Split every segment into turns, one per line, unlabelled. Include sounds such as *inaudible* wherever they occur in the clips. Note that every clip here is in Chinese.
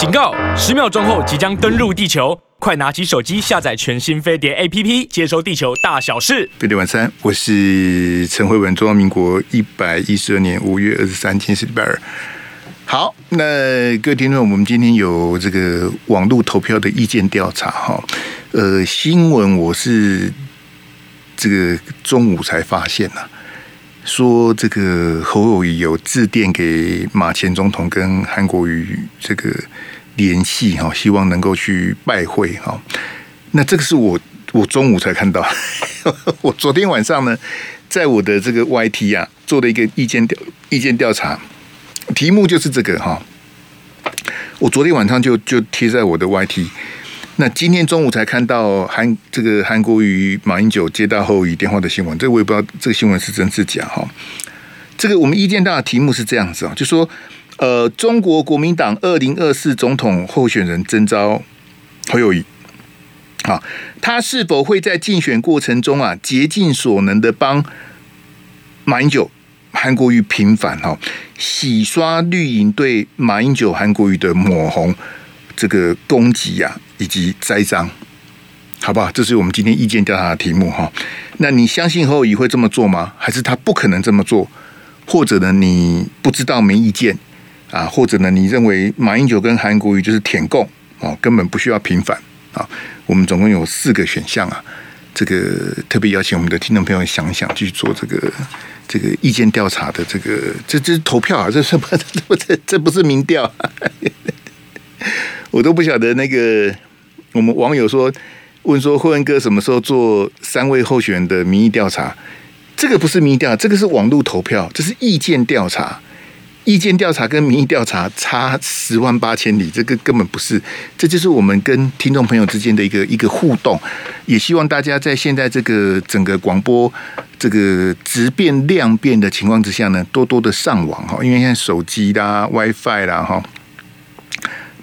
警告！十秒钟后即将登陆地球，快拿起手机下载全新飞碟 APP，接收地球大小事。
飞碟晚餐，我是陈慧文。中华民国一百一十二年五月二十三天是礼拜二。好，那各位听众，我们今天有这个网络投票的意见调查哈。呃，新闻我是这个中午才发现呐、说这个侯友谊有致电给马前总统跟韩国瑜这个联系哈，希望能够去拜会哈。那这个是我我中午才看到，*laughs* 我昨天晚上呢，在我的这个 YT 啊做了一个意见调意见调查，题目就是这个哈。我昨天晚上就就贴在我的 YT。那今天中午才看到韩这个韩国瑜马英九接到侯友宜电话的新闻，这个我也不知道这个新闻是真是假哈。这个我们意见大的题目是这样子啊，就说呃，中国国民党二零二四总统候选人征召侯友谊，好，他是否会在竞选过程中啊竭尽所能的帮马英九、韩国瑜平反哈，洗刷绿营对马英九、韩国瑜的抹红这个攻击呀？以及栽赃，好不好？这是我们今天意见调查的题目哈。那你相信侯友宜会这么做吗？还是他不可能这么做？或者呢，你不知道没意见啊？或者呢，你认为马英九跟韩国瑜就是舔共哦，根本不需要平反啊？我们总共有四个选项啊。这个特别邀请我们的听众朋友想一想，去做这个这个意见调查的这个这这投票啊？这是不 *laughs* 这不这这不是民调？我都不晓得那个。我们网友说问说霍文哥什么时候做三位候选人的民意调查？这个不是民意调查，这个是网络投票，这是意见调查。意见调查跟民意调查差十万八千里，这个根本不是。这就是我们跟听众朋友之间的一个一个互动。也希望大家在现在这个整个广播这个质变量变的情况之下呢，多多的上网哈，因为现在手机啦、WiFi 啦哈。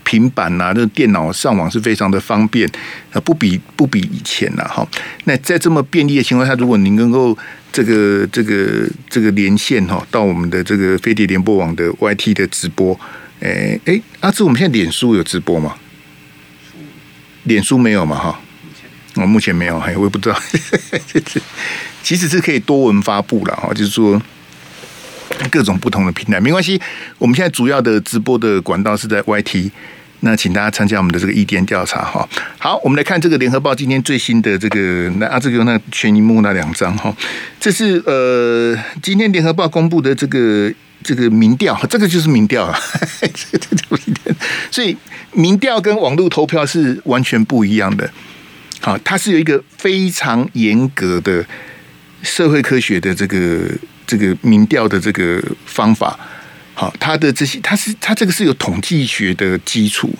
平板呐、啊，这电脑上网是非常的方便，啊，不比不比以前了哈。那在这么便利的情况下，如果您能够这个这个这个连线哈，到我们的这个飞碟联播网的 YT 的直播，哎哎，阿志，我们现在脸书有直播吗？脸书没有嘛哈？我目前没有，哎，我也不知道。*laughs* 其实是可以多文发布了哈，就是说。各种不同的平台没关系，我们现在主要的直播的管道是在 YT，那请大家参加我们的这个意见调查哈。好，我们来看这个联合报今天最新的这个那啊，这个那全萤幕那两张哈，这是呃今天联合报公布的这个这个民调，这个就是民调啊，*laughs* 所以民调跟网络投票是完全不一样的。好，它是有一个非常严格的社会科学的这个。这个民调的这个方法，好，它的这些，它是它这个是有统计学的基础，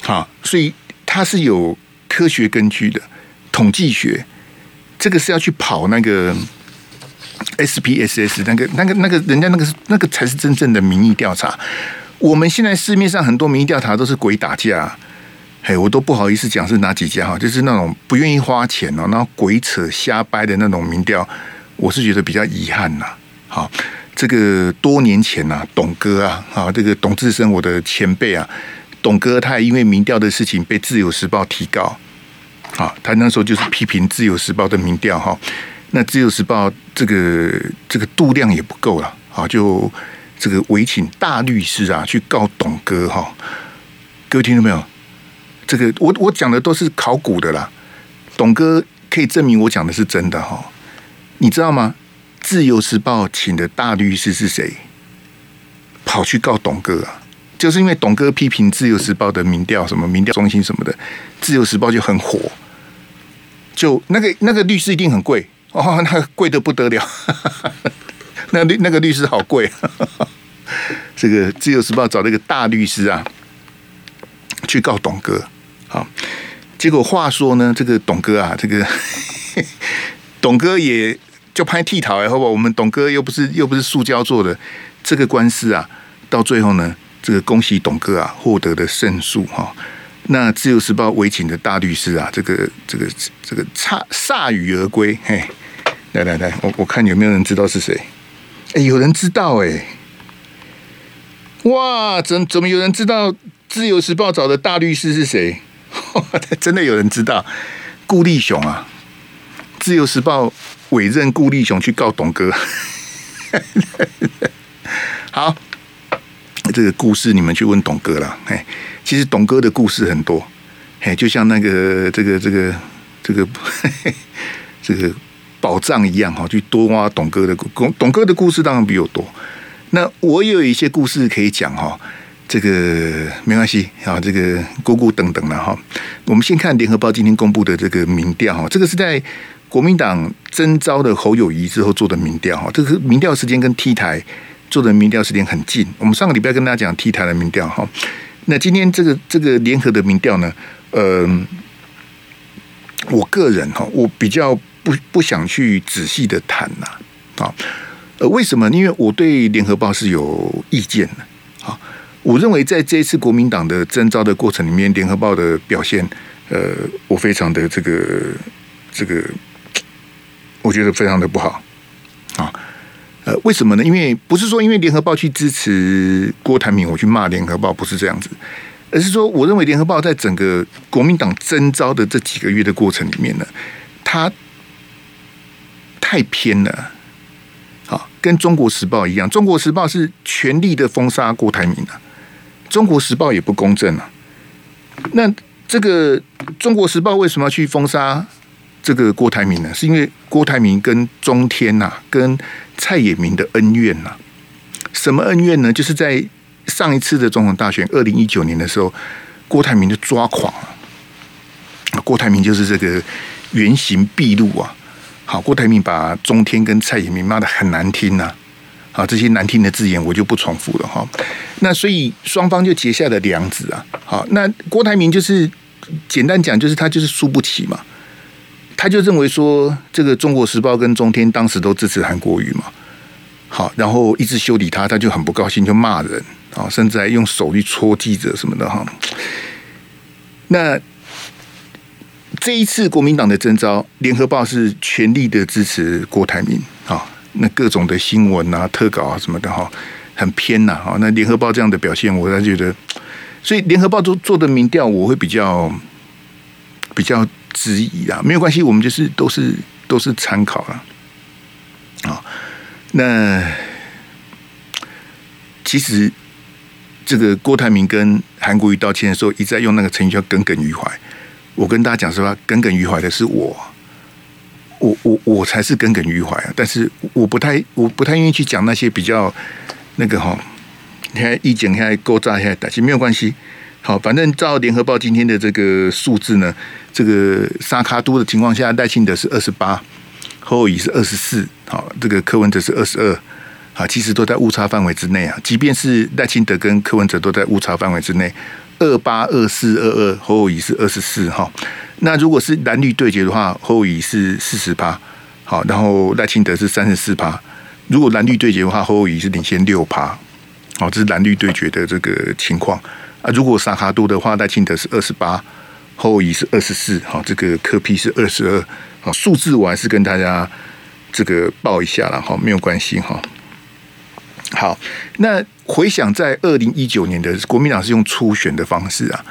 好，所以它是有科学根据的统计学，这个是要去跑那个 SPSS 那个那个那个人家那个是那个才是真正的民意调查。我们现在市面上很多民意调查都是鬼打架，嘿，我都不好意思讲是哪几家哈，就是那种不愿意花钱哦，然后鬼扯瞎掰的那种民调。我是觉得比较遗憾呐，好，这个多年前呐，董哥啊，啊，这个董志生我的前辈啊，董哥他也因为民调的事情被自由时报提告，啊，他那时候就是批评自由时报的民调哈，那自由时报这个这个度量也不够了，啊，就这个委请大律师啊去告董哥哈，各位听到没有？这个我我讲的都是考古的啦，董哥可以证明我讲的是真的哈。你知道吗？自由时报请的大律师是谁？跑去告董哥啊！就是因为董哥批评自由时报的民调，什么民调中心什么的，自由时报就很火。就那个那个律师一定很贵哦，那贵得不得了。*laughs* 那律那个律师好贵。*laughs* 这个自由时报找了一个大律师啊，去告董哥。好，结果话说呢，这个董哥啊，这个 *laughs* 董哥也。就拍剃头哎，好不好？我们董哥又不是又不是塑胶做的，这个官司啊，到最后呢，这个恭喜董哥啊，获得了胜诉哈。那自由时报委请的大律师啊，这个这个这个差铩羽而归，嘿，来来来，我我看有没有人知道是谁？哎，有人知道哎，哇，怎怎么有人知道《自由时报》找的大律师是谁？*laughs* 真的有人知道？顾立雄啊，《自由时报》委任顾立雄去告董哥。*laughs* 好，这个故事你们去问董哥了。哎，其实董哥的故事很多。哎，就像那个这个这个这个 *laughs* 这个宝藏一样哈，去多挖董哥的故，董哥的故事当然比我多。那我有一些故事可以讲哈，这个没关系啊，这个姑姑等等了哈。我们先看联合报今天公布的这个民调哈，这个是在国民党征召的侯友宜之后做的民调哈，这个民调时间跟 T 台做的民调时间很近。我们上个礼拜跟大家讲 T 台的民调哈，那今天这个这个联合的民调呢，呃，我个人哈，我比较不不想去仔细的谈呐啊。呃，为什么？因为我对联合报是有意见的。啊，我认为在这一次国民党的征召的过程里面，联合报的表现，呃，我非常的这个这个，我觉得非常的不好。啊，呃，为什么呢？因为不是说因为联合报去支持郭台铭，我去骂联合报，不是这样子，而是说我认为联合报在整个国民党征召的这几个月的过程里面呢，它太偏了。跟中国时报一样，中国时报是全力的封杀郭台铭啊，中国时报也不公正啊。那这个中国时报为什么要去封杀这个郭台铭呢？是因为郭台铭跟中天呐、跟蔡衍明的恩怨呐、什么恩怨呢？就是在上一次的总统大选，二零一九年的时候，郭台铭就抓狂了。郭台铭就是这个原形毕露啊。好，郭台铭把中天跟蔡衍明骂得很难听呐，好，这些难听的字眼我就不重复了哈。那所以双方就结下了梁子啊。好，那郭台铭就是简单讲，就是他就是输不起嘛。他就认为说，这个中国时报跟中天当时都支持韩国瑜嘛。好，然后一直修理他，他就很不高兴，就骂人啊，甚至还用手去戳记者什么的哈。那。这一次国民党的征召，联合报是全力的支持郭台铭啊，那各种的新闻啊、特稿啊什么的哈，很偏呐啊。那联合报这样的表现，我才觉得，所以联合报做做的民调，我会比较比较质疑啊。没有关系，我们就是都是都是参考了啊。那其实这个郭台铭跟韩国瑜道歉的时候，一再用那个成语叫耿耿于怀。我跟大家讲实话，耿耿于怀的是我，我我我才是耿耿于怀啊！但是我不太我不太愿意去讲那些比较那个哈，你看意见你看勾扎现在其实没有关系。好，反正照联合报今天的这个数字呢，这个沙卡都的情况下，赖清德是二十八，侯友是二十四，好，这个柯文哲是二十二，啊，其实都在误差范围之内啊。即便是赖清德跟柯文哲都在误差范围之内。二八二四二二，侯友是二十四哈。那如果是蓝绿对决的话，侯友是四十八，好，然后赖清德是三十四趴。如果蓝绿对决的话，侯友是领先六趴，好，这是蓝绿对决的这个情况啊。如果萨卡度的话，戴庆德是二十八，侯友宜是二十四，好，这个柯 P 是二十二，好，数字我还是跟大家这个报一下了哈，没有关系哈。好，那。回想在二零一九年的国民党是用初选的方式啊，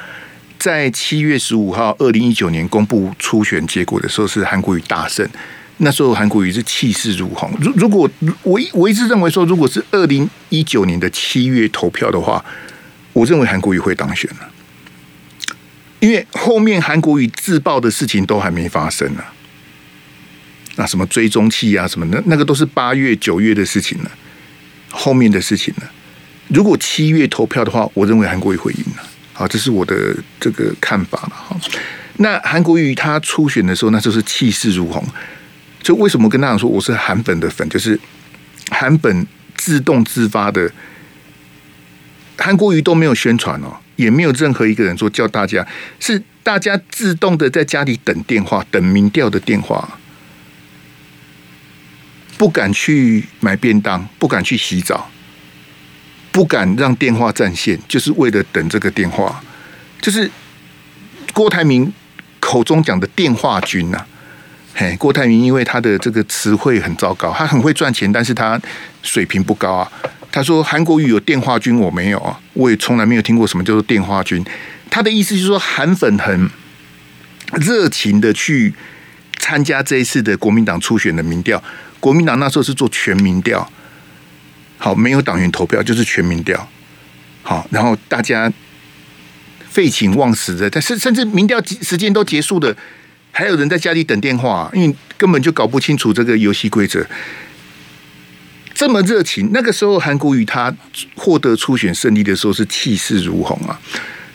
在七月十五号二零一九年公布初选结果的时候是韩国瑜大胜，那时候韩国瑜是气势如虹。如如果我我一直认为说，如果是二零一九年的七月投票的话，我认为韩国瑜会当选了，因为后面韩国瑜自爆的事情都还没发生呢，那什么追踪器啊什么的，那个都是八月九月的事情了，后面的事情了。如果七月投票的话，我认为韩国瑜会赢了。好，这是我的这个看法了哈。那韩国瑜他初选的时候，那就是气势如虹。就为什么跟大家说我是韩本的粉，就是韩本自动自发的，韩国瑜都没有宣传哦，也没有任何一个人说叫大家，是大家自动的在家里等电话，等民调的电话，不敢去买便当，不敢去洗澡。不敢让电话占线，就是为了等这个电话。就是郭台铭口中讲的电话军呐、嘿，郭台铭因为他的这个词汇很糟糕，他很会赚钱，但是他水平不高啊。他说韩国瑜有电话军，我没有啊，我也从来没有听过什么叫做电话军。他的意思就是说，韩粉很热情的去参加这一次的国民党初选的民调。国民党那时候是做全民调，好，没有党员投票，就是全民调。好，然后大家废寝忘食的，但是甚至民调时间都结束了，还有人在家里等电话，因为根本就搞不清楚这个游戏规则。这么热情，那个时候韩国瑜他获得初选胜利的时候是气势如虹啊。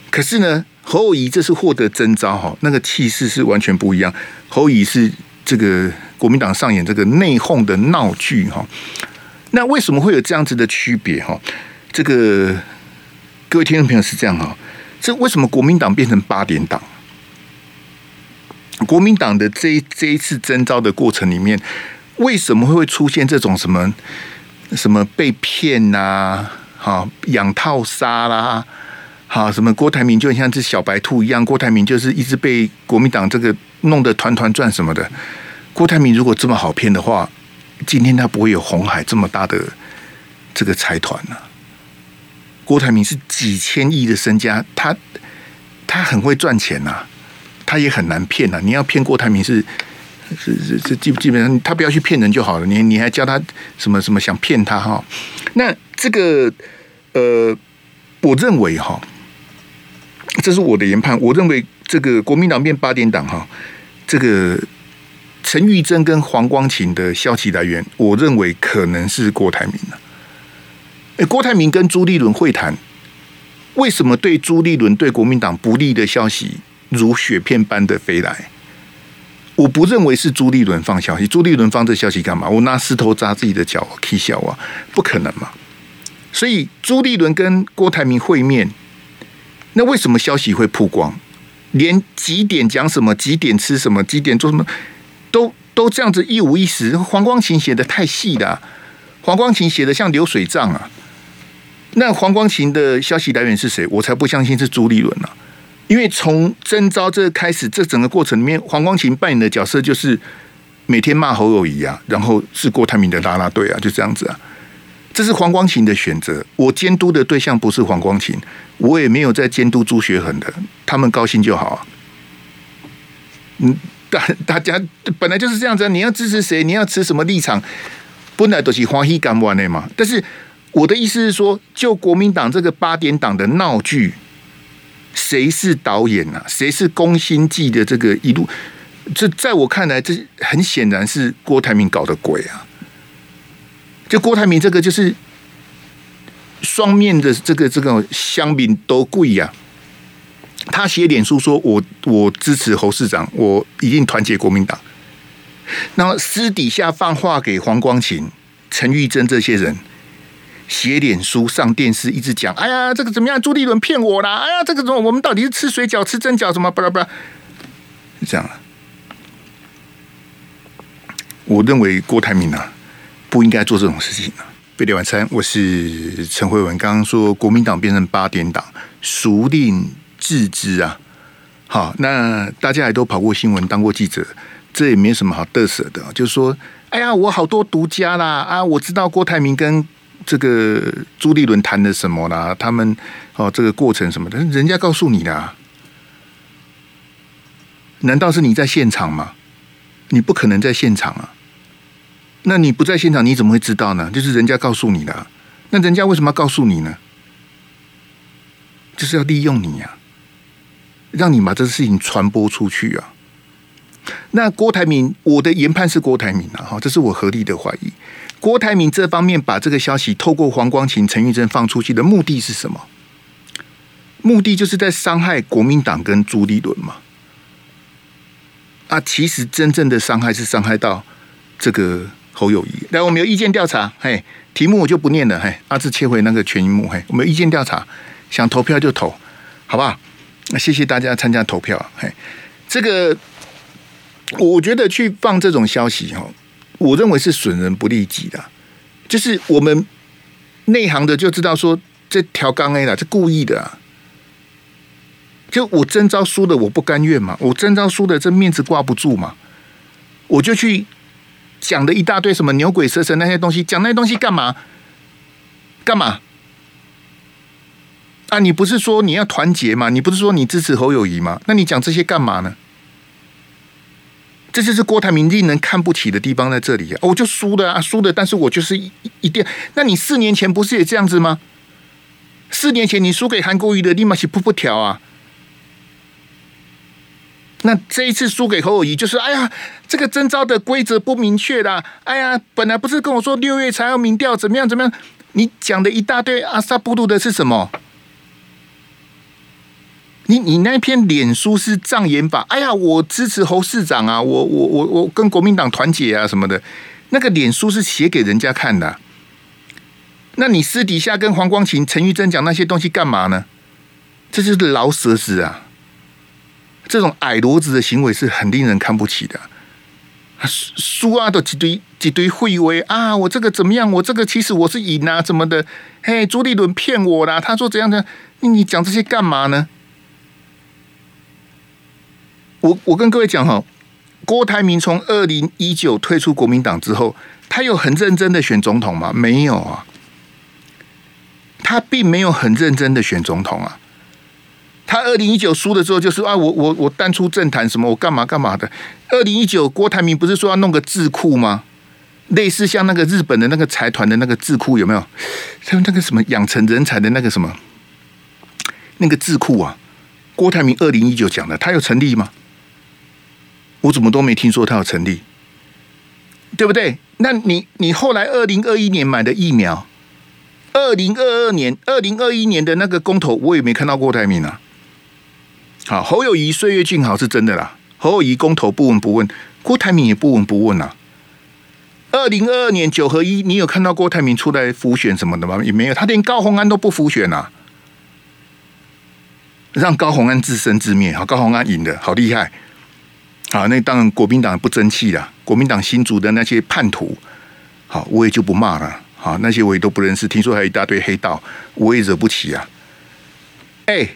可是呢，侯友宜这是获得征召哈，那个气势是完全不一样。侯友宜是这个国民党上演这个内讧的闹剧哈。那为什么会有这样子的区别哈？这个各位听众朋友是这样哈，这为什么国民党变成八点党？国民党的这这一次征召的过程里面，为什么会出现这种什么？什么被骗呐、啊？哈，养套杀啦！哈，什么郭台铭就像只小白兔一样，郭台铭就是一直被国民党这个弄得团团转什么的。郭台铭如果这么好骗的话，今天他不会有红海这么大的这个财团呢。郭台铭是几千亿的身家，他他很会赚钱呐，他也很难骗呐。你要骗郭台铭是。是是是，基基本上他不要去骗人就好了。你你还教他什么什么想骗他哈？那这个呃，我认为哈，这是我的研判。我认为这个国民党变八点党哈，这个陈玉珍跟黄光芹的消息来源，我认为可能是郭台铭了。郭台铭跟朱立伦会谈，为什么对朱立伦对国民党不利的消息如雪片般的飞来？我不认为是朱立伦放消息，朱立伦放这消息干嘛？我拿石头砸自己的脚，踢笑啊，不可能嘛！所以朱立伦跟郭台铭会面，那为什么消息会曝光？连几点讲什么，几点吃什么，几点做什么，都都这样子一五一十。黄光芹写的太细了，黄光芹写的像流水账啊！那黄光芹的消息来源是谁？我才不相信是朱立伦呢。因为从征召这开始，这整个过程里面，黄光芹扮演的角色就是每天骂侯友谊啊，然后是郭台铭的拉拉队啊，就这样子啊。这是黄光芹的选择。我监督的对象不是黄光芹，我也没有在监督朱学恒的，他们高兴就好啊。嗯，大大家本来就是这样子啊，你要支持谁，你要持什么立场，本来都是欢喜干完的嘛。但是我的意思是说，就国民党这个八点档的闹剧。谁是导演啊？谁是宫心计的这个一路？这在我看来，这很显然是郭台铭搞的鬼啊！就郭台铭这个就是双面的这个这个香槟都贵呀。他写脸书说我我支持侯市长，我一定团结国民党。然后私底下放话给黄光芹、陈玉珍这些人。写脸书上电视一直讲，哎呀，这个怎么样？朱立伦骗我啦！哎呀，这个怎么？我们到底是吃水饺吃蒸饺？什么？巴拉巴拉，这样。我认为郭台铭啊，不应该做这种事情啊。飞碟晚餐，我是陈慧文。刚刚说国民党变成八点档，孰令自知啊？好，那大家也都跑过新闻，当过记者，这也没什么好得瑟的。就是说，哎呀，我好多独家啦！啊，我知道郭台铭跟。这个朱立伦谈的什么啦？他们哦，这个过程什么的，人家告诉你的啊，难道是你在现场吗？你不可能在现场啊！那你不在现场，你怎么会知道呢？就是人家告诉你的。那人家为什么要告诉你呢？就是要利用你啊，让你把这事情传播出去啊。那郭台铭，我的研判是郭台铭啊，哈，这是我合理的怀疑。郭台铭这方面把这个消息透过黄光芹、陈玉珍放出去的目的是什么？目的就是在伤害国民党跟朱立伦嘛。啊，其实真正的伤害是伤害到这个侯友宜。来，我们有意见调查，嘿，题目我就不念了，嘿，阿志切回那个全萤幕，嘿，我们有意见调查，想投票就投，好不好？那谢谢大家参加投票，嘿，这个我觉得去放这种消息，哈。我认为是损人不利己的，就是我们内行的就知道说这条杠 A 了，这故意的啊。就我征召输的，我不甘愿嘛，我征召输的这面子挂不住嘛，我就去讲了一大堆什么牛鬼蛇神那些东西，讲那些东西干嘛？干嘛？啊，你不是说你要团结吗？你不是说你支持侯友谊吗？那你讲这些干嘛呢？这就是郭台铭令人看不起的地方在这里啊！我就输了啊，输了，但是我就是一一定。那你四年前不是也这样子吗？四年前你输给韩国瑜的立马是噗噗跳啊！那这一次输给侯友谊，就是哎呀，这个征召的规则不明确啦！哎呀，本来不是跟我说六月才要民调，怎么样怎么样？你讲的一大堆阿萨布鲁的是什么？你你那篇脸书是障眼法？哎呀，我支持侯市长啊，我我我我跟国民党团结啊什么的，那个脸书是写给人家看的。那你私底下跟黄光芹、陈玉珍讲那些东西干嘛呢？这就是老舌子啊！这种矮骡子的行为是很令人看不起的。书啊，都几堆几堆废话啊！我这个怎么样？我这个其实我是赢啊，怎么的？嘿，朱立伦骗我啦！他说怎样的？你讲这些干嘛呢？我我跟各位讲哈，郭台铭从二零一九退出国民党之后，他有很认真的选总统吗？没有啊，他并没有很认真的选总统啊。他二零一九输的时候，就是啊，我我我淡出政坛什么，我干嘛干嘛的。二零一九郭台铭不是说要弄个智库吗？类似像那个日本的那个财团的那个智库有没有？像那个什么养成人才的那个什么那个智库啊？郭台铭二零一九讲的，他有成立吗？我怎么都没听说他要成立，对不对？那你你后来二零二一年买的疫苗，二零二二年、二零二一年的那个公投，我也没看到郭台铭啊。好，侯友谊岁月静好是真的啦。侯友谊公投不闻不问，郭台铭也不闻不问啊。二零二二年九合一，你有看到郭台铭出来辅选什么的吗？也没有，他连高虹安都不辅选啊，让高虹安自生自灭。好，高虹安赢的好厉害。啊，那当然国民党不争气了。国民党新竹的那些叛徒，好，我也就不骂了。好，那些我也都不认识。听说还有一大堆黑道，我也惹不起啊。哎，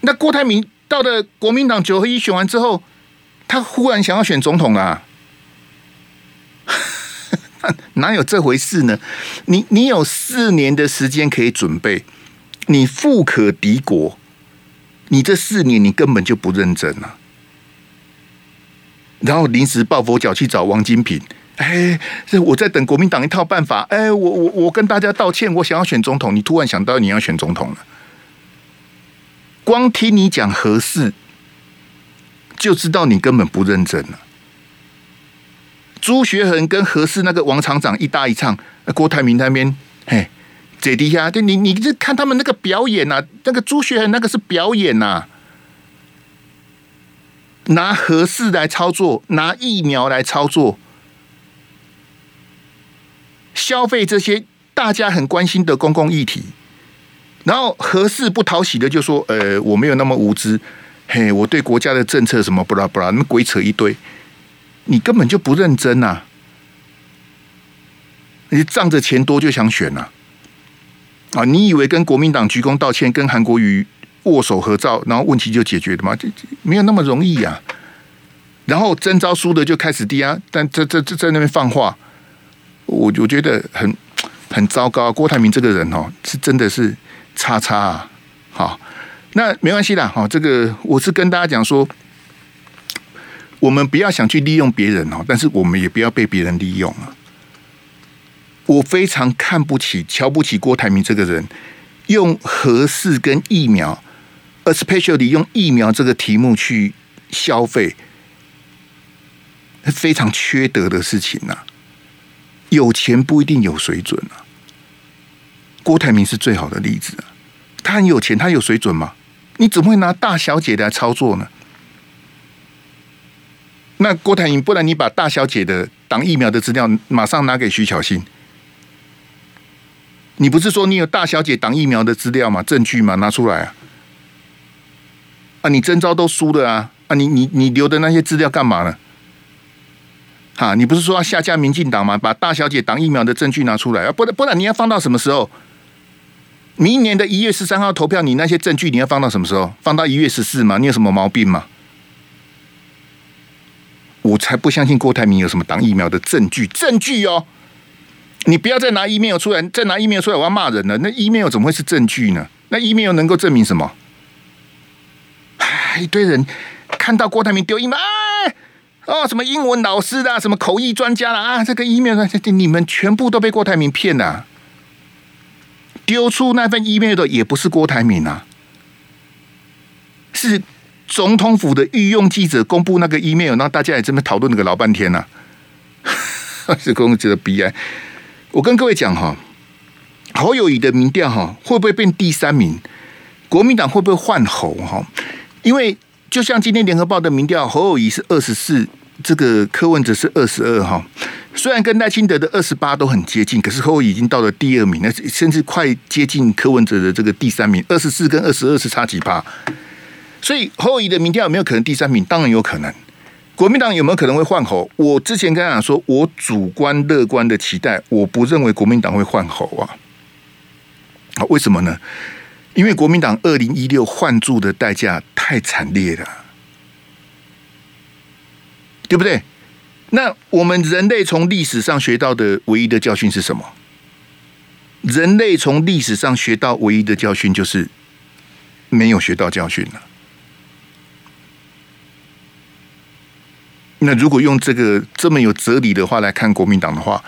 那郭台铭到了国民党九合一选完之后，他忽然想要选总统啊？*laughs* 哪有这回事呢？你你有四年的时间可以准备，你富可敌国，你这四年你根本就不认真啊。然后临时抱佛脚去找王金平，哎，这我在等国民党一套办法。哎，我我我跟大家道歉，我想要选总统。你突然想到你要选总统了，光听你讲核四，就知道你根本不认真了。朱学恒跟核四那个王厂长一搭一唱，郭台铭那边，嘿，这底下，你你这看他们那个表演呐、啊，那个朱学恒那个是表演呐、啊。拿核四来操作，拿疫苗来操作，消费这些大家很关心的公共议题，然后核四不讨喜的就说：“呃，我没有那么无知，嘿，我对国家的政策什么不拉不拉，那么鬼扯一堆，你根本就不认真呐、你仗着钱多就想选呐、啊，你以为跟国民党鞠躬道歉，跟韩国瑜？”握手合照，然后问题就解决了吗？这没有那么容易呀、然后征召输的就开始低啊，但这这这在那边放话，我我觉得很很糟糕。郭台铭这个人哦，是真的是叉叉啊。好，那没关系啦。好，这个我是跟大家讲说，我们不要想去利用别人哦，但是我们也不要被别人利用啊。我非常看不起、瞧不起郭台铭这个人，用核四跟疫苗。Especially 用疫苗这个题目去消费，非常缺德的事情呐、啊。有钱不一定有水准啊。郭台铭是最好的例子啊。他很有钱，他有水准吗？你怎么会拿大小姐的来操作呢？那郭台铭，不然你把大小姐的挡疫苗的资料马上拿给徐巧芯。你不是说你有大小姐挡疫苗的资料吗？证据吗？拿出来啊！啊，你征召都输了啊！啊，你你你留的那些资料干嘛呢？哈，你不是说要下架民进党吗？把大小姐挡疫苗的证据拿出来啊！不然不然你要放到什么时候？明年的一月十三号投票，你那些证据你要放到什么时候？放到一月十四吗？你有什么毛病吗？我才不相信郭台铭有什么挡疫苗的证据，证据哦！你不要再拿 email 出来，再拿 email 出来，我要骂人了。那 email 怎么会是证据呢？那 email 能够证明什么？一堆人看到郭台铭丢 email，哦，什么英文老师的，什么口译专家啦，啊，这个 email，你们全部都被郭台铭骗了。丢出那份 email 的也不是郭台铭啊，是总统府的御用记者公布那个 email，然后大家也这么讨论那个老半天呐、啊，*laughs* 是公觉得悲哀。我跟各位讲哈，侯友宜的民调哈会不会变第三名？国民党会不会换侯哈？因为就像今天联合报的民调，侯友宜是二十四，这个柯文哲是二十二哈。虽然跟赖清德的二十八都很接近，可是侯友已经到了第二名，那甚至快接近柯文哲的这个第三名。二十四跟二十二是差几趴，所以侯友宜的民调有没有可能第三名？当然有可能。国民党有没有可能会换侯？我之前跟他讲说，我主观乐观的期待，我不认为国民党会换侯啊。好，为什么呢？因为国民党二零一六换柱的代价太惨烈了，对不对？那我们人类从历史上学到的唯一的教训是什么？人类从历史上学到唯一的教训就是没有学到教训了。那如果用这个这么有哲理的话来看国民党的话，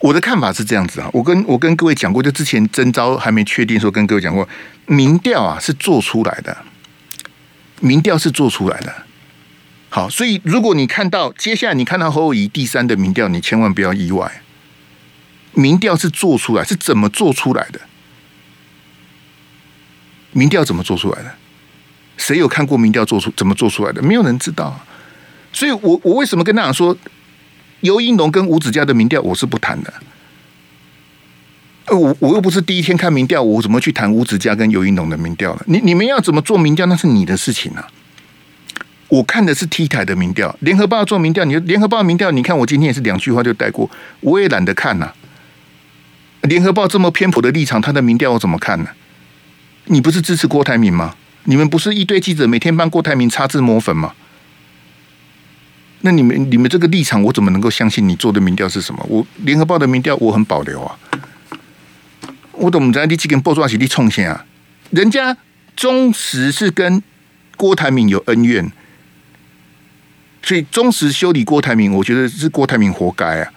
我的看法是这样子啊。我跟我跟各位讲过，就之前征召还没确定的时候，跟各位讲过，民调啊是做出来的，民调是做出来的。好，所以如果你看到接下来你看到侯友宜第三的民调，你千万不要意外。民调是做出来，是怎么做出来的？民调怎么做出来的？谁有看过民调做出怎么做出来的？没有人知道。所以我我为什么跟大家说，尤英龙跟吴子嘉的民调我是不谈的。呃，我我又不是第一天看民调，我怎么去谈吴子嘉跟尤英龙的民调呢？你你们要怎么做民调，那是你的事情啊。我看的是 T 台的民调，联合报做民调，你联合报民调，你看我今天也是两句话就带过，我也懒得看呐、联合报这么偏颇的立场，他的民调我怎么看呢？你不是支持郭台铭吗？你们不是一堆记者每天帮郭台铭擦脂抹粉吗？那你们你们这个立场，我怎么能够相信你做的民调是什么？我联合报的民调我很保留啊。我怎么知道你去跟报纸去冲线啊？人家忠实是跟郭台铭有恩怨。所以忠实修理郭台铭，我觉得是郭台铭活该啊！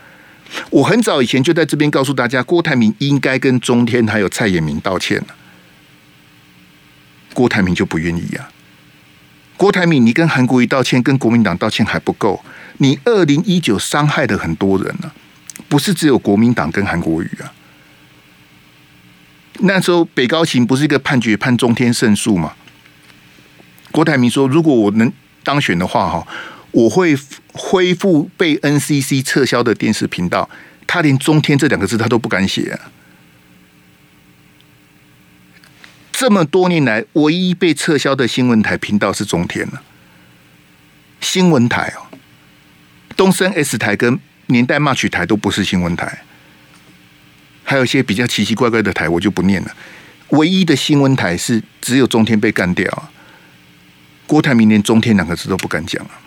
我很早以前就在这边告诉大家，郭台铭应该跟中天还有蔡衍明道歉。郭台铭就不愿意啊！郭台铭，你跟韩国瑜道歉，跟国民党道歉还不够，你二零一九伤害了很多人呢、啊，不是只有国民党跟韩国瑜啊。那时候北高琴不是一个判决判中天胜诉吗？郭台铭说，如果我能当选的话，哈。我会恢复被 NCC 撤销的电视频道，他连中天这两个字他都不敢写啊！这么多年来，唯一被撤销的新闻台频道是中天了。新闻台哦，东森 S 台跟年代 Much 台都不是新闻台，还有一些比较奇奇怪怪的台，我就不念了。唯一的新闻台是只有中天被干掉，郭台铭连中天两个字都不敢讲啊！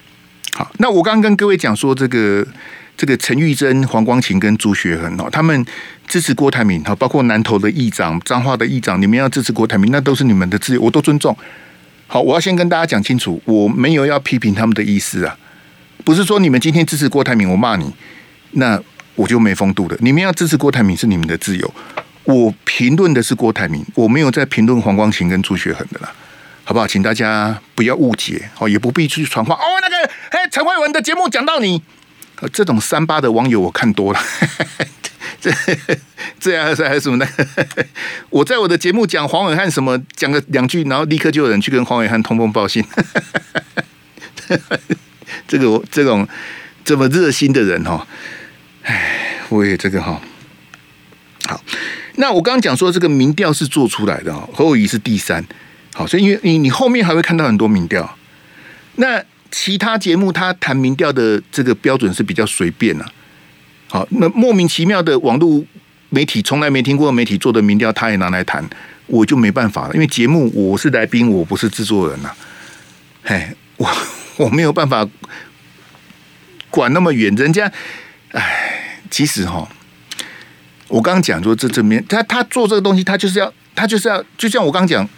好，那我刚刚跟各位讲说，这个这个陈玉珍、黄光芹跟朱学恒哦，他们支持郭台铭，哈，包括南投的议长、彰化的议长，你们要支持郭台铭，那都是你们的自由，我都尊重。好，我要先跟大家讲清楚，我没有要批评他们的意思啊，不是说你们今天支持郭台铭，我骂你，那我就没风度的。你们要支持郭台铭是你们的自由，我评论的是郭台铭，我没有在评论黄光芹跟朱学恒的啦。好不好？请大家不要误解哦，也不必去传话哦。那个，哎，陈慧文的节目讲到你，这种三八的网友我看多了。*laughs* 这 *laughs* 这样还是什么呢？我在我的节目讲黄伟汉什么，讲个两句，然后立刻就有人去跟黄伟汉通风报信。*laughs* 这个我这种这么热心的人哦，哎，我也这个哈。好，那我刚刚讲说这个民调是做出来的哦，侯友宜是第三。好，所以因为你你后面还会看到很多民调，那其他节目他谈民调的这个标准是比较随便呐。好，那莫名其妙的网络媒体从来没听过媒体做的民调，他也拿来谈，我就没办法了，因为节目我是来宾，我不是制作人呐。嘿，我 *laughs* 我没有办法管那么远，人家，哎，其实哈，我刚讲说这这边他他做这个东西，他就是要他就是要，就像我刚讲，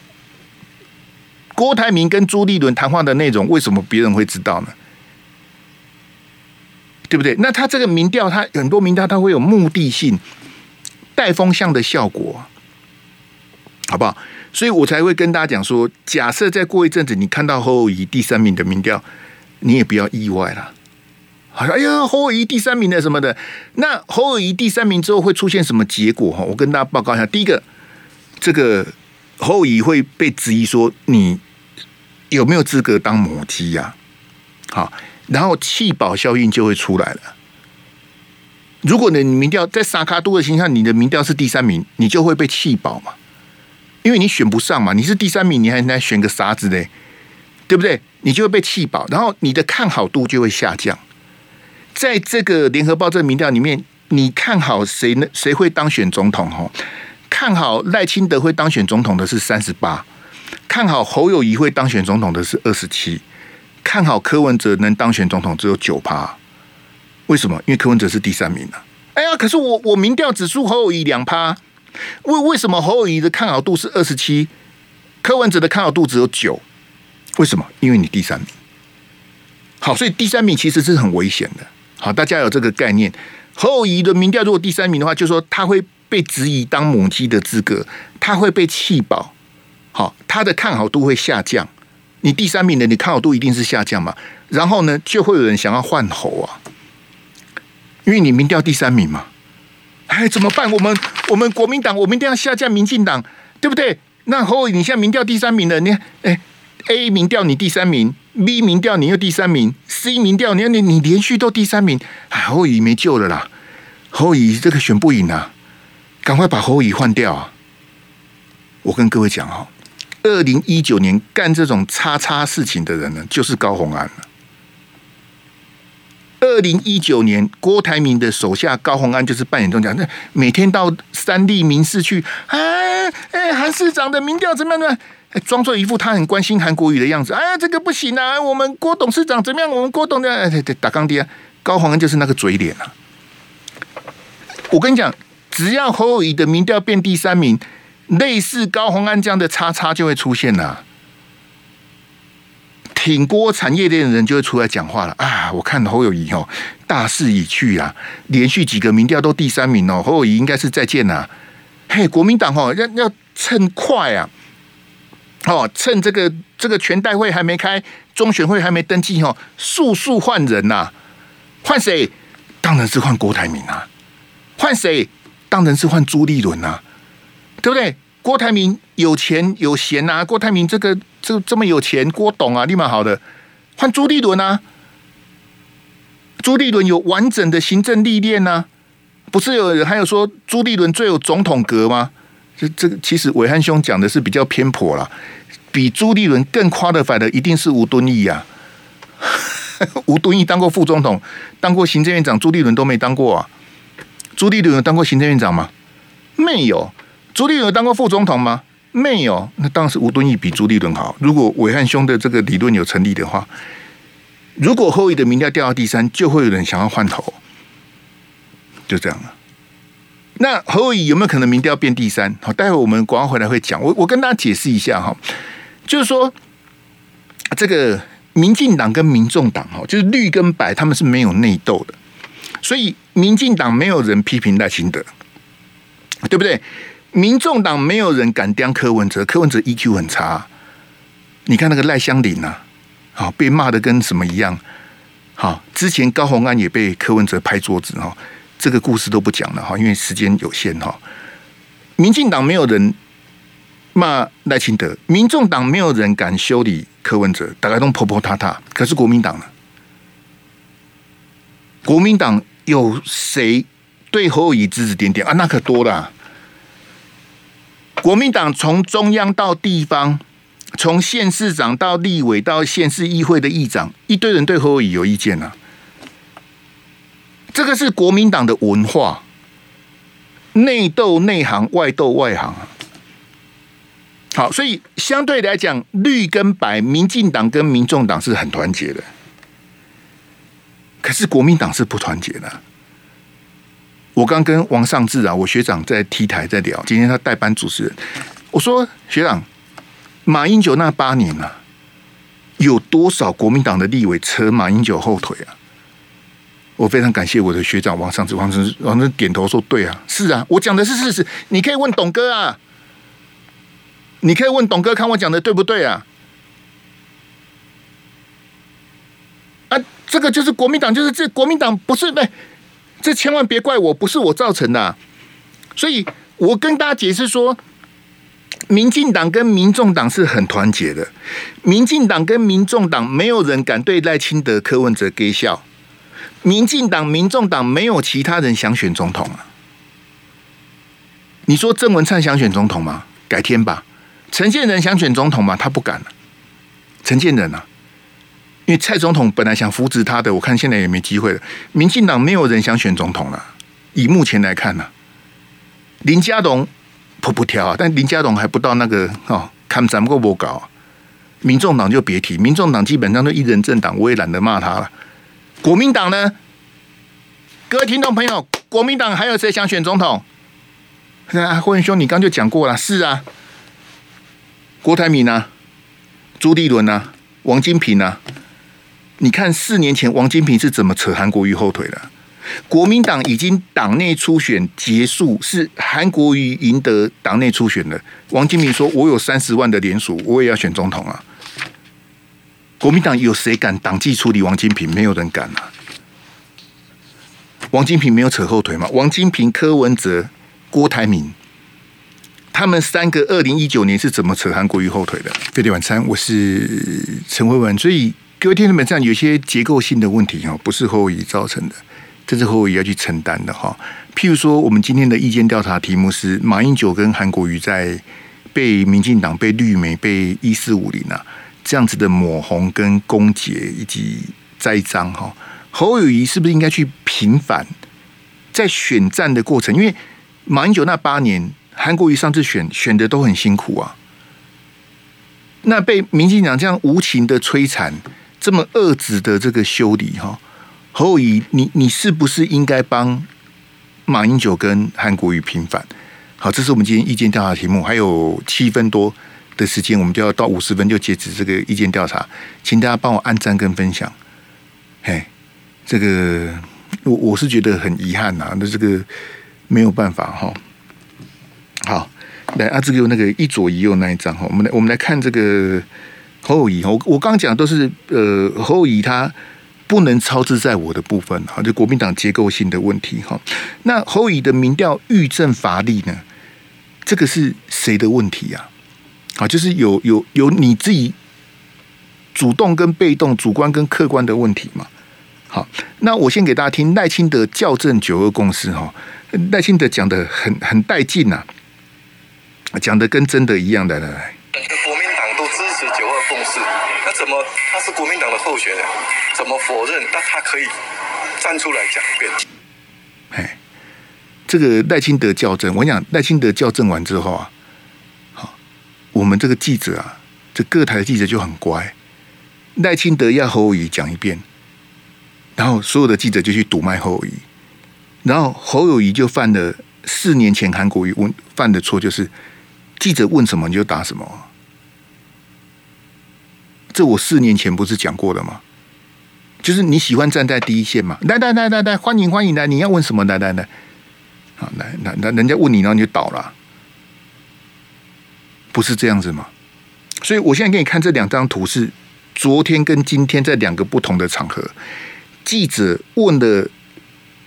郭台铭跟朱立伦谈话的内容，为什么别人会知道呢？对不对？那他这个民调，他很多民调，他会有目的性、带风向的效果，好不好？所以我才会跟大家讲说，假设再过一阵子，你看到侯友宜第三名的民调，你也不要意外了。好像哎呀，侯友宜第三名的什么的，那侯友宜第三名之后会出现什么结果？哈，我跟大家报告一下。第一个，这个侯友宜会被质疑说你有没有资格当母鸡呀？好。然后弃保效应就会出来了。如果你民调在萨卡多的形象，你的民调是第三名，你就会被弃保嘛，因为你选不上嘛。你是第三名，你还来选个啥子嘞？对不对？你就会被弃保，然后你的看好度就会下降。在这个联合报这民调里面，你看好谁呢？谁会当选总统？哦，看好赖清德会当选总统的是三十八，看好侯友谊会当选总统的是二十七。看好柯文哲能当选总统只有九趴，为什么？因为柯文哲是第三名啊。哎呀，可是我我民调指数侯友谊两趴，为为什么侯友谊的看好度是二十七，柯文哲的看好度只有九？为什么？因为你第三名。好，所以第三名其实是很危险的。好，大家有这个概念。侯友谊的民调如果第三名的话，就说他会被质疑当母鸡的资格，他会被弃保。好，他的看好度会下降。你第三名的，你看好度一定是下降嘛？然后呢，就会有人想要换侯啊，因为你民调第三名嘛。哎，怎么办？我们我们国民党，我们一定要下降民进党，对不对？那侯，你现在民调第三名了，你看，哎，A 民调你第三名，B 民调你又第三名，C 民调你你你连续都第三名，哎，侯乙没救了啦，侯乙这个选不赢啊，赶快把侯乙换掉啊！我跟各位讲哦。二零一九年干这种叉叉事情的人呢，就是高虹安。二零一九年，郭台铭的手下高虹安就是扮演中奖，那每天到三立民视去，哎哎，韩市长的民调怎么样呢？装作一副他很关心韩国瑜的样子。哎呀，这个不行啊！我们郭董事长怎么样？我们郭董的哎，对打钢钉啊！高虹安就是那个嘴脸啊！我跟你讲，只要侯友宜的民调变第三名。类似高虹安这样的叉叉就会出现了，挺锅产业链的人就会出来讲话了啊！我看侯友谊哦，大势已去啊，连续几个民调都第三名哦，侯友谊应该是再见了。嘿，国民党哦，要要趁快啊，哦，趁这个这个全代会还没开，中选会还没登记哦，速速换人呐！换谁？当然是换郭台铭啊！换谁？当然是换朱立伦啊！对不对？郭台铭有钱有闲呐、啊，郭台铭这个这这么有钱，郭董啊，立马好的换朱立伦啊。朱立伦有完整的行政历练呐、啊，不是有还有说朱立伦最有总统格吗？这这个其实暐瀚兄讲的是比较偏颇了，比朱立伦更夸得反的一定是吴敦义呀、啊。*laughs* 吴敦义当过副总统，当过行政院长，朱立伦都没当过啊。朱立伦有当过行政院长吗？没有。朱立伦有当过副总统吗？没有，那当时吴敦义比朱立伦好。如果伟汉兄的这个理论有成立的话，如果侯友宜的民调掉到第三，就会有人想要换头，就这样了。那侯友有没有可能民调变第三？好，待会我们广告回来会讲。我我跟大家解释一下哈，就是说这个民进党跟民众党哈，就是绿跟白，他们是没有内斗的，所以民进党没有人批评赖清德，对不对？民众党没有人敢刁柯文哲，柯文哲 EQ 很差。你看那个赖香伶呐，好被骂的跟什么一样。好，之前高虹安也被柯文哲拍桌子哈，这个故事都不讲了哈，因为时间有限哈。民进党没有人骂赖清德，民众党没有人敢修理柯文哲，大家都婆婆塌塌。可是国民党呢？国民党有谁对侯友宜指指点点啊？那可多了。国民党从中央到地方，从县市长到立委到县市议会的议长，一堆人对侯友宜有意见啊。这个是国民党的文化，内斗内行，外斗外行。好，所以相对来讲，绿跟白，民进党跟民众党是很团结的，可是国民党是不团结的。我刚跟王尚志啊，我学长在 T 台在聊，今天他代班主持人，我说学长，马英九那八年啊，有多少国民党的立委扯马英九后腿啊？我非常感谢我的学长王尚志，王尚志王尚志点头说：“对啊，是啊，我讲的是事实，你可以问董哥啊，你可以问董哥，看我讲的对不对啊？啊，这个就是国民党，就是这国民党不是对。”这千万别怪我，不是我造成的。所以我跟大家解释说，民进党跟民众党是很团结的。民进党跟民众党没有人敢对赖清德、柯文哲给笑。民进党、民众党没有其他人想选总统啊。你说郑文灿想选总统吗？改天吧。陈建仁想选总统吗？他不敢了。陈建仁啊。因为蔡总统本来想扶植他的，我看现在也没机会了。民进党没有人想选总统了，以目前来看呢、啊，林佳龙不不挑啊，但林佳龙还不到那个哦，看咱们够不搞。民众党就别提，民众党基本上都一人政党，我也懒得骂他了。国民党呢？各位听众朋友，国民党还有谁想选总统？啊，霍元兄，你刚就讲过了，是啊，郭台铭啊，朱立伦啊，王金平啊。你看四年前王金平是怎么扯韩国瑜后腿的？国民党已经党内初选结束，是韩国瑜赢得党内初选的。王金平说：“我有三十万的连署，我也要选总统啊！”国民党有谁敢党纪处理王金平？没有人敢啊！王金平没有扯后腿吗？王金平、柯文哲、郭台铭，他们三个二零一九年是怎么扯韩国瑜后腿的？飞碟晚餐，我是陈慧文，所以。各位听众们，这样有些结构性的问题哈，不是侯友宜造成的，这是侯友宜要去承担的哈。譬如说，我们今天的意见调查题目是马英九跟韩国瑜在被民进党、被绿媒、被一四五零啊这样子的抹红跟攻击以及栽赃哈，侯友宜是不是应该去平反？在选战的过程，因为马英九那八年，韩国瑜上次选选的都很辛苦啊，那被民进党这样无情的摧残。这么恶质的这个修理哈，侯友宜，你你是不是应该帮马英九跟韩国瑜平反？好，这是我们今天意见调查题目，还有七分多的时间，我们就要到五十分就截止这个意见调查，请大家帮我按赞跟分享。嘿，这个我我是觉得很遗憾呐，那这个没有办法哈。好，来啊，这个那个一左一右那一张哈，我们来我们来看这个。侯友宜，我我刚讲都是呃，侯友宜他不能操之在我的部分哈，就国民党结构性的问题哈。那侯友宜的民调预政乏力呢？这个是谁的问题啊？好，就是有有有你自己主动跟被动、主观跟客观的问题嘛。好，那我先给大家听赖清德校正九二共识哈，赖清德讲的很很带劲呐，讲的跟真的一样的来来来。
怎么他是国民党的候选人？怎么否认？但他可以站出来讲一遍。
哎，这个赖清德校正，我讲赖清德校正完之后啊，好，我们这个记者啊，这各台的记者就很乖。赖清德要侯友宜讲一遍，然后所有的记者就去堵麦侯友宜，然后侯友谊就犯了四年前韩国瑜问犯的错，就是记者问什么你就答什么。这我四年前不是讲过的吗？就是你喜欢站在第一线嘛？来来来来来，欢迎欢迎来！你要问什么？来来来，好来来来，人家问你，然后你就倒了，不是这样子吗？所以我现在给你看这两张图，是昨天跟今天在两个不同的场合，记者问的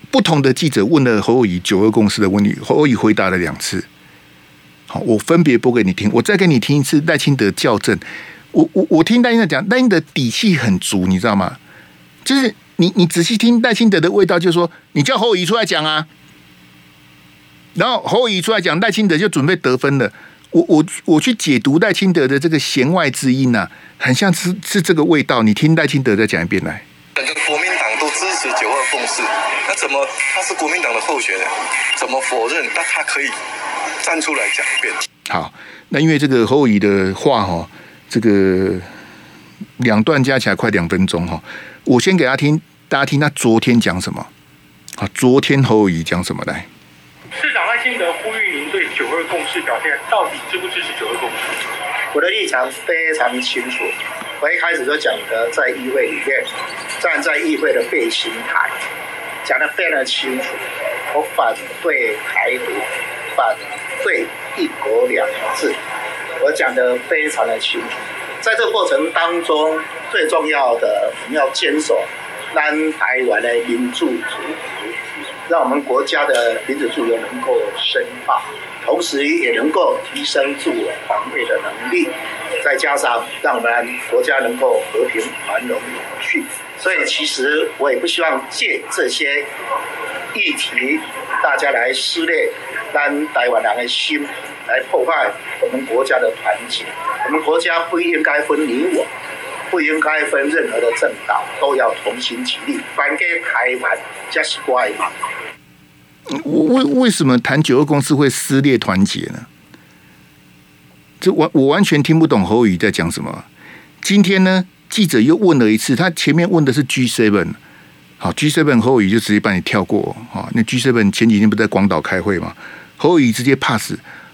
不同的记者问了侯友宜九二公司的问题，侯友宜回答了两次。好，我分别播给你听，我再给你听一次赖清德校正。我我我听戴清德讲，赖清德底气很足，你知道吗？就是你你仔细听赖清德的味道，就是说你叫侯友宜出来讲啊，然后侯友宜出来讲，赖清德就准备得分了。我我我去解读赖清德的这个弦外之音啊，很像是是这个味道。你听赖清德再讲一遍来。
整个国民党都支持九二共识，那怎么他是国民党的候选人？怎么否认？那他可以站出来讲一遍。
好，那因为这个侯友宜的话哈。这个两段加起来快两分钟哈。我先给大家听，大家听他昨天讲什么啊？昨天侯友谊讲什么来？
市长赖清德呼吁您对九二共识表现，到底支不支持九二共识？
我的立场非常清楚，我一开始就讲的，在议会里面站在议会的背心台，讲的非常清楚，我反对台独，反对一国两制。我讲得非常的清楚。在这个过程当中，最重要的，我们要坚守南台湾的民主自由，让我们国家的民主自由能够深化。同时也能够提升自我防卫的能力，再加上让我们国家能够和平繁荣永续。所以，其实我也不希望借这些议题，大家来撕裂咱台湾人的心，来破坏我们国家的团结。我们国家不应该分你我，不应该分任何的政党，都要同心协力，反给台湾才是乖嘛。
我为为什么谈九二共识会撕裂团结呢？这完我完全听不懂侯宇在讲什么。今天呢，记者又问了一次，他前面问的是 G7，好 G7 侯宇就直接帮你跳过。好，那 G7 前几天不在广岛开会吗？侯宇直接 pass。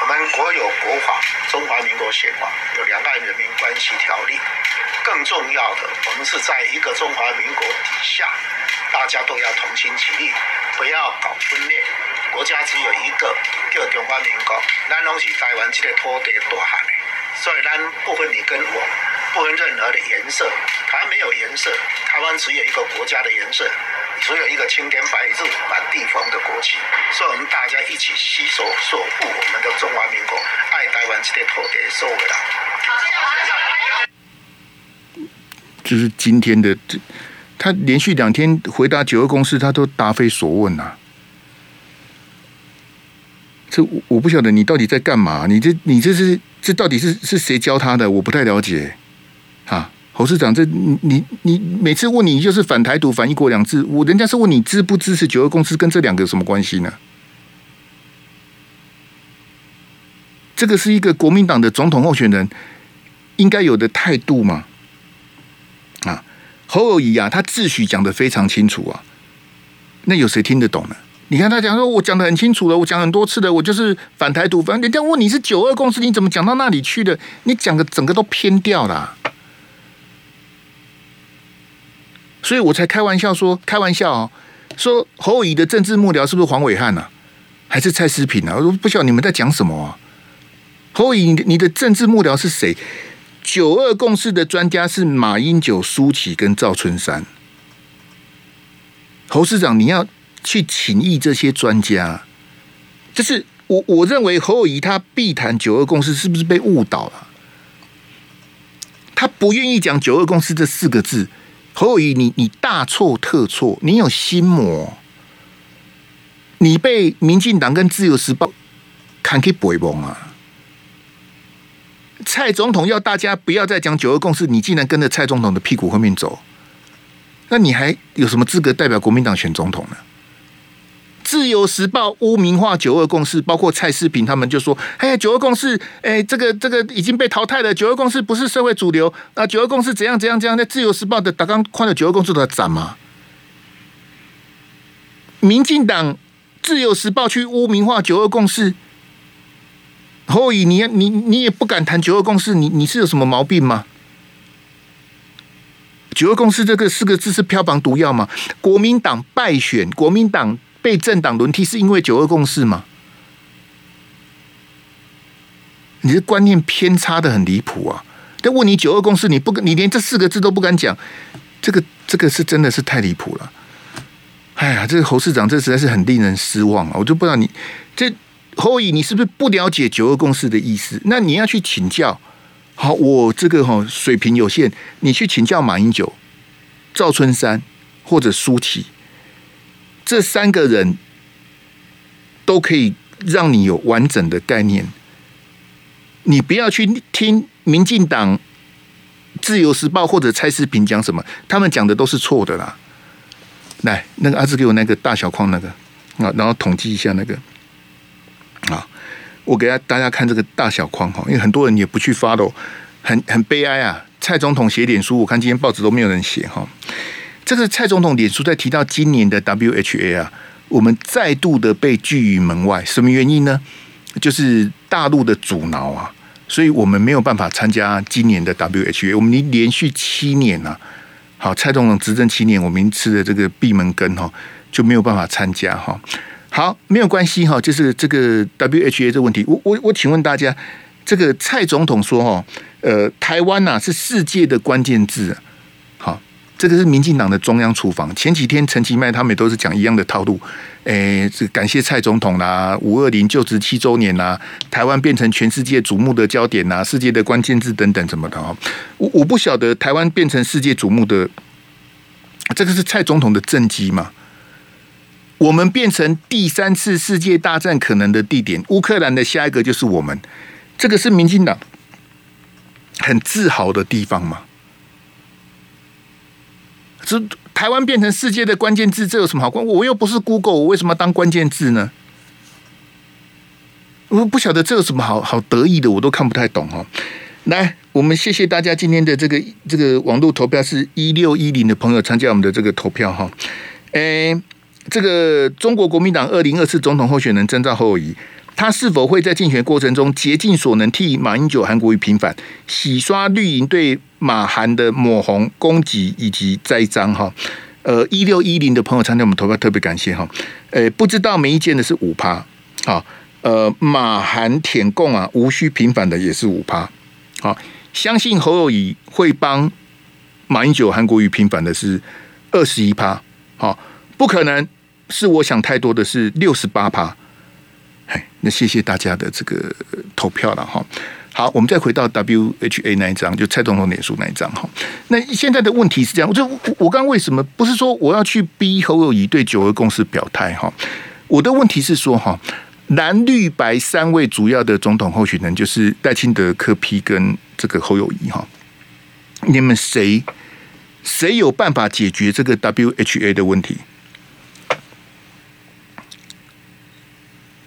我
们国有国法，中华民国宪法，有两岸人民关系条例。更重要的，我们是在一个中华民国底下，大家都要同心协力，不要搞分裂。国家只有一个，叫中华民国。咱拢是台湾这个土地大汉的，所以咱不分你跟我，不分任何的颜色。台湾没有颜色，台湾只有一个国家的颜色。只有一个青天白日满地红的国旗，所以我们大家一起携手守护我们的中华民国，爱台湾这块土地，收回来。
就是今天的这，他连续两天回答九二共识，他都答非所问呐、啊。这我不晓得你到底在干嘛？你这你这是这到底是是谁教他的？我不太了解，啊。董事长，这你你每次问你就是反台独、反一国两制，我人家是问你支不支持九二共识，跟这两个有什么关系呢？这个是一个国民党的总统候选人应该有的态度吗？啊，侯友谊啊，他自诩讲得非常清楚啊，那有谁听得懂呢？你看他讲说，我讲得很清楚了，我讲很多次了，我就是反台独，反人家问你是九二共识，你怎么讲到那里去的？你讲的整个都偏掉了。所以我才开玩笑说，开玩笑哦，说侯友宜的政治幕僚是不是黄伟汉啊，还是蔡诗萍啊？我都不晓得你们在讲什么啊。侯友宜，你的政治幕僚是谁？九二共识的专家是马英九、苏起跟赵春山。侯市长，你要去请益这些专家，就是我我认为侯友宜他避谈九二共识，是不是被误导了？他不愿意讲九二共识这四个字。侯友宜，你你大错特错，你有心魔，你被民进党跟自由时报砍去背崩啊！蔡总统要大家不要再讲九二共识，你竟然跟着蔡总统的屁股后面走，那你还有什么资格代表国民党选总统呢？自由时报污名化九二共识，包括蔡世平他们就说：“哎，九二共识，哎，这个这个已经被淘汰了。九二共识不是社会主流啊！九二共识怎样怎样怎样？在自由时报的打刚看了九二共识的展吗？民进党自由时报去污名化九二共识，侯友宜，你你你也不敢谈九二共识，你你是有什么毛病吗？九二共识这个四个字是标榜毒药吗？国民党败选，国民党。”被政党轮替是因为九二共识吗？你的观念偏差的很离谱啊！但问你九二共识，你不你连这四个字都不敢讲，这个这个是真的是太离谱了。哎呀，这个侯市长这实在是很令人失望啊！我就不知道你这侯乙，你是不是不了解九二共识的意思？那你要去请教。好，我这个哈水平有限，你去请教马英九、赵春山或者苏启。这三个人都可以让你有完整的概念。你不要去听民进党自由时报或者蔡世平讲什么，他们讲的都是错的啦。来，那个阿志给我那个大小框那个啊，然后统计一下那个啊，我给大家看这个大小框哈，因为很多人也不去 follow，很很悲哀啊。蔡总统写脸书，我看今天报纸都没有人写哈。这个蔡总统脸书在提到今年的 WHA 啊，我们再度的被拒于门外，什么原因呢？就是大陆的阻挠啊，所以我们没有办法参加今年的 WHA。我们连连续七年啊，好，蔡总统执政七年，我们吃的这个闭门羹哈，就没有办法参加哈。好，没有关系哈，就是这个 WHA 这个问题，我我我请问大家，这个蔡总统说哈，呃，台湾呐是世界的关键字。这个是民进党的中央厨房。前几天陈其迈他们也都是讲一样的套路，诶，这感谢蔡总统啦，五二零就职七周年啦，台湾变成全世界瞩目的焦点呐，世界的关键字等等什么的啊。我我不晓得台湾变成世界瞩目的，这个是蔡总统的政绩吗？我们变成第三次世界大战可能的地点，乌克兰的下一个就是我们，这个是民进党很自豪的地方吗？这台湾变成世界的关键字，这有什么好关？我又不是 Google，我为什么当关键字呢？我不晓得这有什么好好得意的，我都看不太懂哈。来，我们谢谢大家今天的这个这个网络投票是一六一零的朋友参加我们的这个投票哈。诶，这个中国国民党二零二四总统候选人征召侯友宜。他是否会在竞选过程中竭尽所能替马英九、韩国瑜平反，洗刷绿营对马韩的抹红、攻击以及栽赃？哈，呃，一六一零的朋友参加我们投票，特别感谢哈。呃，不知道没意见的是五趴，好，呃，马韩舔共啊，无需平反的也是五趴，好，相信侯友宜会帮马英九、韩国瑜平反的是二十一趴，好，不可能是我想太多的是六十八趴。那谢谢大家的这个投票了哈。好，我们再回到 WHA 那一章，就蔡总统脸书那一章哈。那现在的问题是这样，就我刚为什么不是说我要去逼侯友宜对九二共识表态哈？我的问题是说哈，蓝绿白三位主要的总统候选人就是戴清德、柯 P 跟这个侯友宜哈，你们谁谁有办法解决这个 WHA 的问题？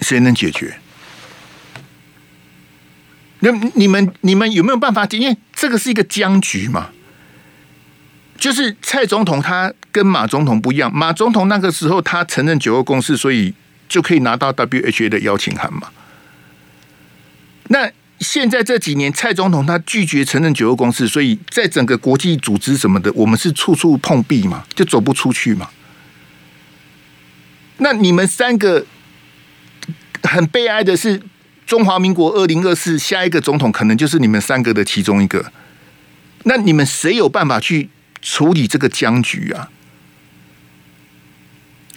谁能解决？那你们你们有没有办法？因为这个是一个僵局嘛。就是蔡总统他跟马总统不一样，马总统那个时候他承认九二共识，所以就可以拿到 WHA 的邀请函嘛。那现在这几年蔡总统他拒绝承认九二共识，所以在整个国际组织什么的，我们是处处碰壁嘛，就走不出去嘛。那你们三个。很悲哀的是，中华民国二零二四下一个总统可能就是你们三个的其中一个。那你们谁有办法去处理这个僵局啊？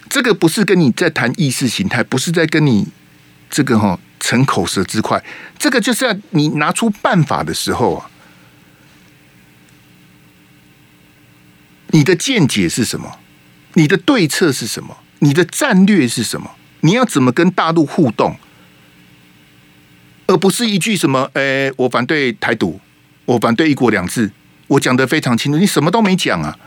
这个不是跟你在谈意识形态，不是在跟你这个哈逞口舌之快，这个就是要你拿出办法的时候啊。你的见解是什么？你的对策是什么？你的战略是什么？你要怎么跟大陆互动，而不是一句什么“诶，我反对台独，我反对一国两制”，我讲得非常清楚，你什么都没讲啊。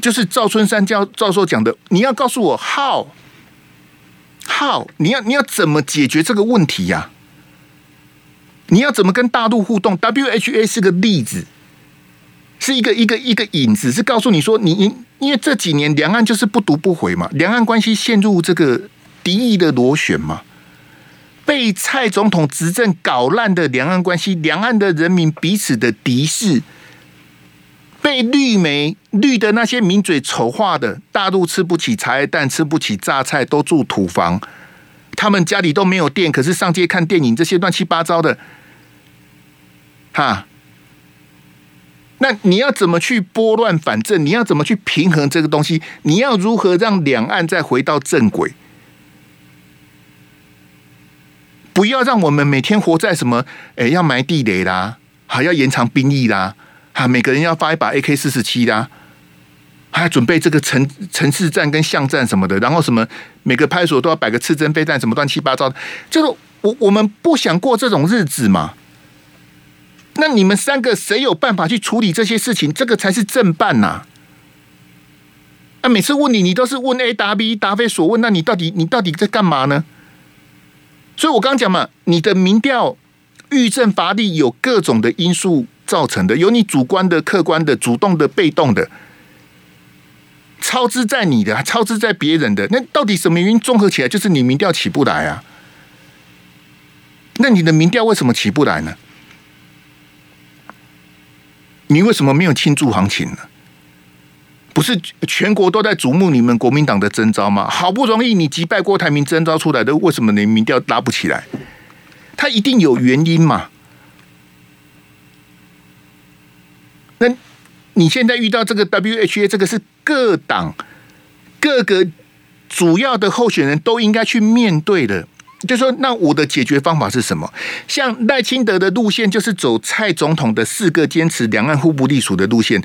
就是赵春山教教授讲的，你要告诉我 how how，你要你要怎么解决这个问题呀？你要怎么跟大陆互动？WHA 是个例子。是一个一个一个引子，是告诉你说你，你因为这几年两岸就是不读不回嘛，两岸关系陷入这个敌意的螺旋嘛，被蔡总统执政搞烂的两岸关系，两岸的人民彼此的敌视，被绿媒绿的那些名嘴丑化的，大陆吃不起茶叶蛋，吃不起榨菜，都住土房，他们家里都没有电，可是上街看电影，这些乱七八糟的，哈。那你要怎么去拨乱反正？你要怎么去平衡这个东西？你要如何让两岸再回到正轨？不要让我们每天活在什么？哎，要埋地雷啦，还要延长兵役啦，哈，每个人要发一把 AK 四十七啦，还要准备这个城城市战跟巷战什么的，然后什么每个派出所都要摆个刺针飞弹，什么乱七八糟的，就是我我们不想过这种日子嘛。那你们三个谁有办法去处理这些事情？这个才是正办呐、啊。那每次问你，你都是问 A 答 B，答非所问。那你到底你到底在干嘛呢？所以我刚讲嘛，你的民调预政乏力，有各种的因素造成的，有你主观的、客观的、主动的、被动的，操之在你的，还操之在别人的。那到底什么原因综合起来，就是你民调起不来啊？那你的民调为什么起不来呢？你为什么没有庆祝行情呢？不是全国都在瞩目你们国民党的征召吗？好不容易你击败郭台铭征召出来的，为什么你民调拉不起来？他一定有原因嘛？那你现在遇到这个 WHA，这个是各党各个主要的候选人都应该去面对的。就说那我的解决方法是什么？像赖清德的路线就是走蔡总统的四个坚持，两岸互不隶属的路线。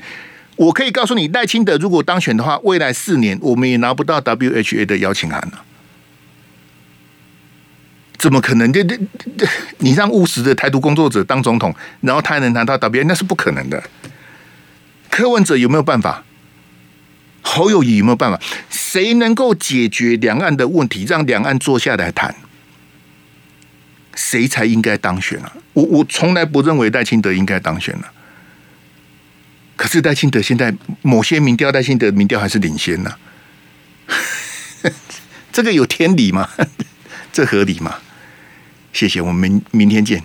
我可以告诉你，赖清德如果当选的话，未来四年我们也拿不到 WHA 的邀请函了。怎么可能？这这这，你让务实的台独工作者当总统，然后他还能拿到 WHA，那是不可能的。柯文哲有没有办法？侯友宜有没有办法？谁能够解决两岸的问题，让两岸坐下来谈？谁才应该当选啊？我我从来不认为赖清德应该当选了，可是戴清德现在某些民调，戴清德民调还是领先呢、啊，*laughs* 这个有天理吗？*laughs* 这合理吗？谢谢，我们明明天见。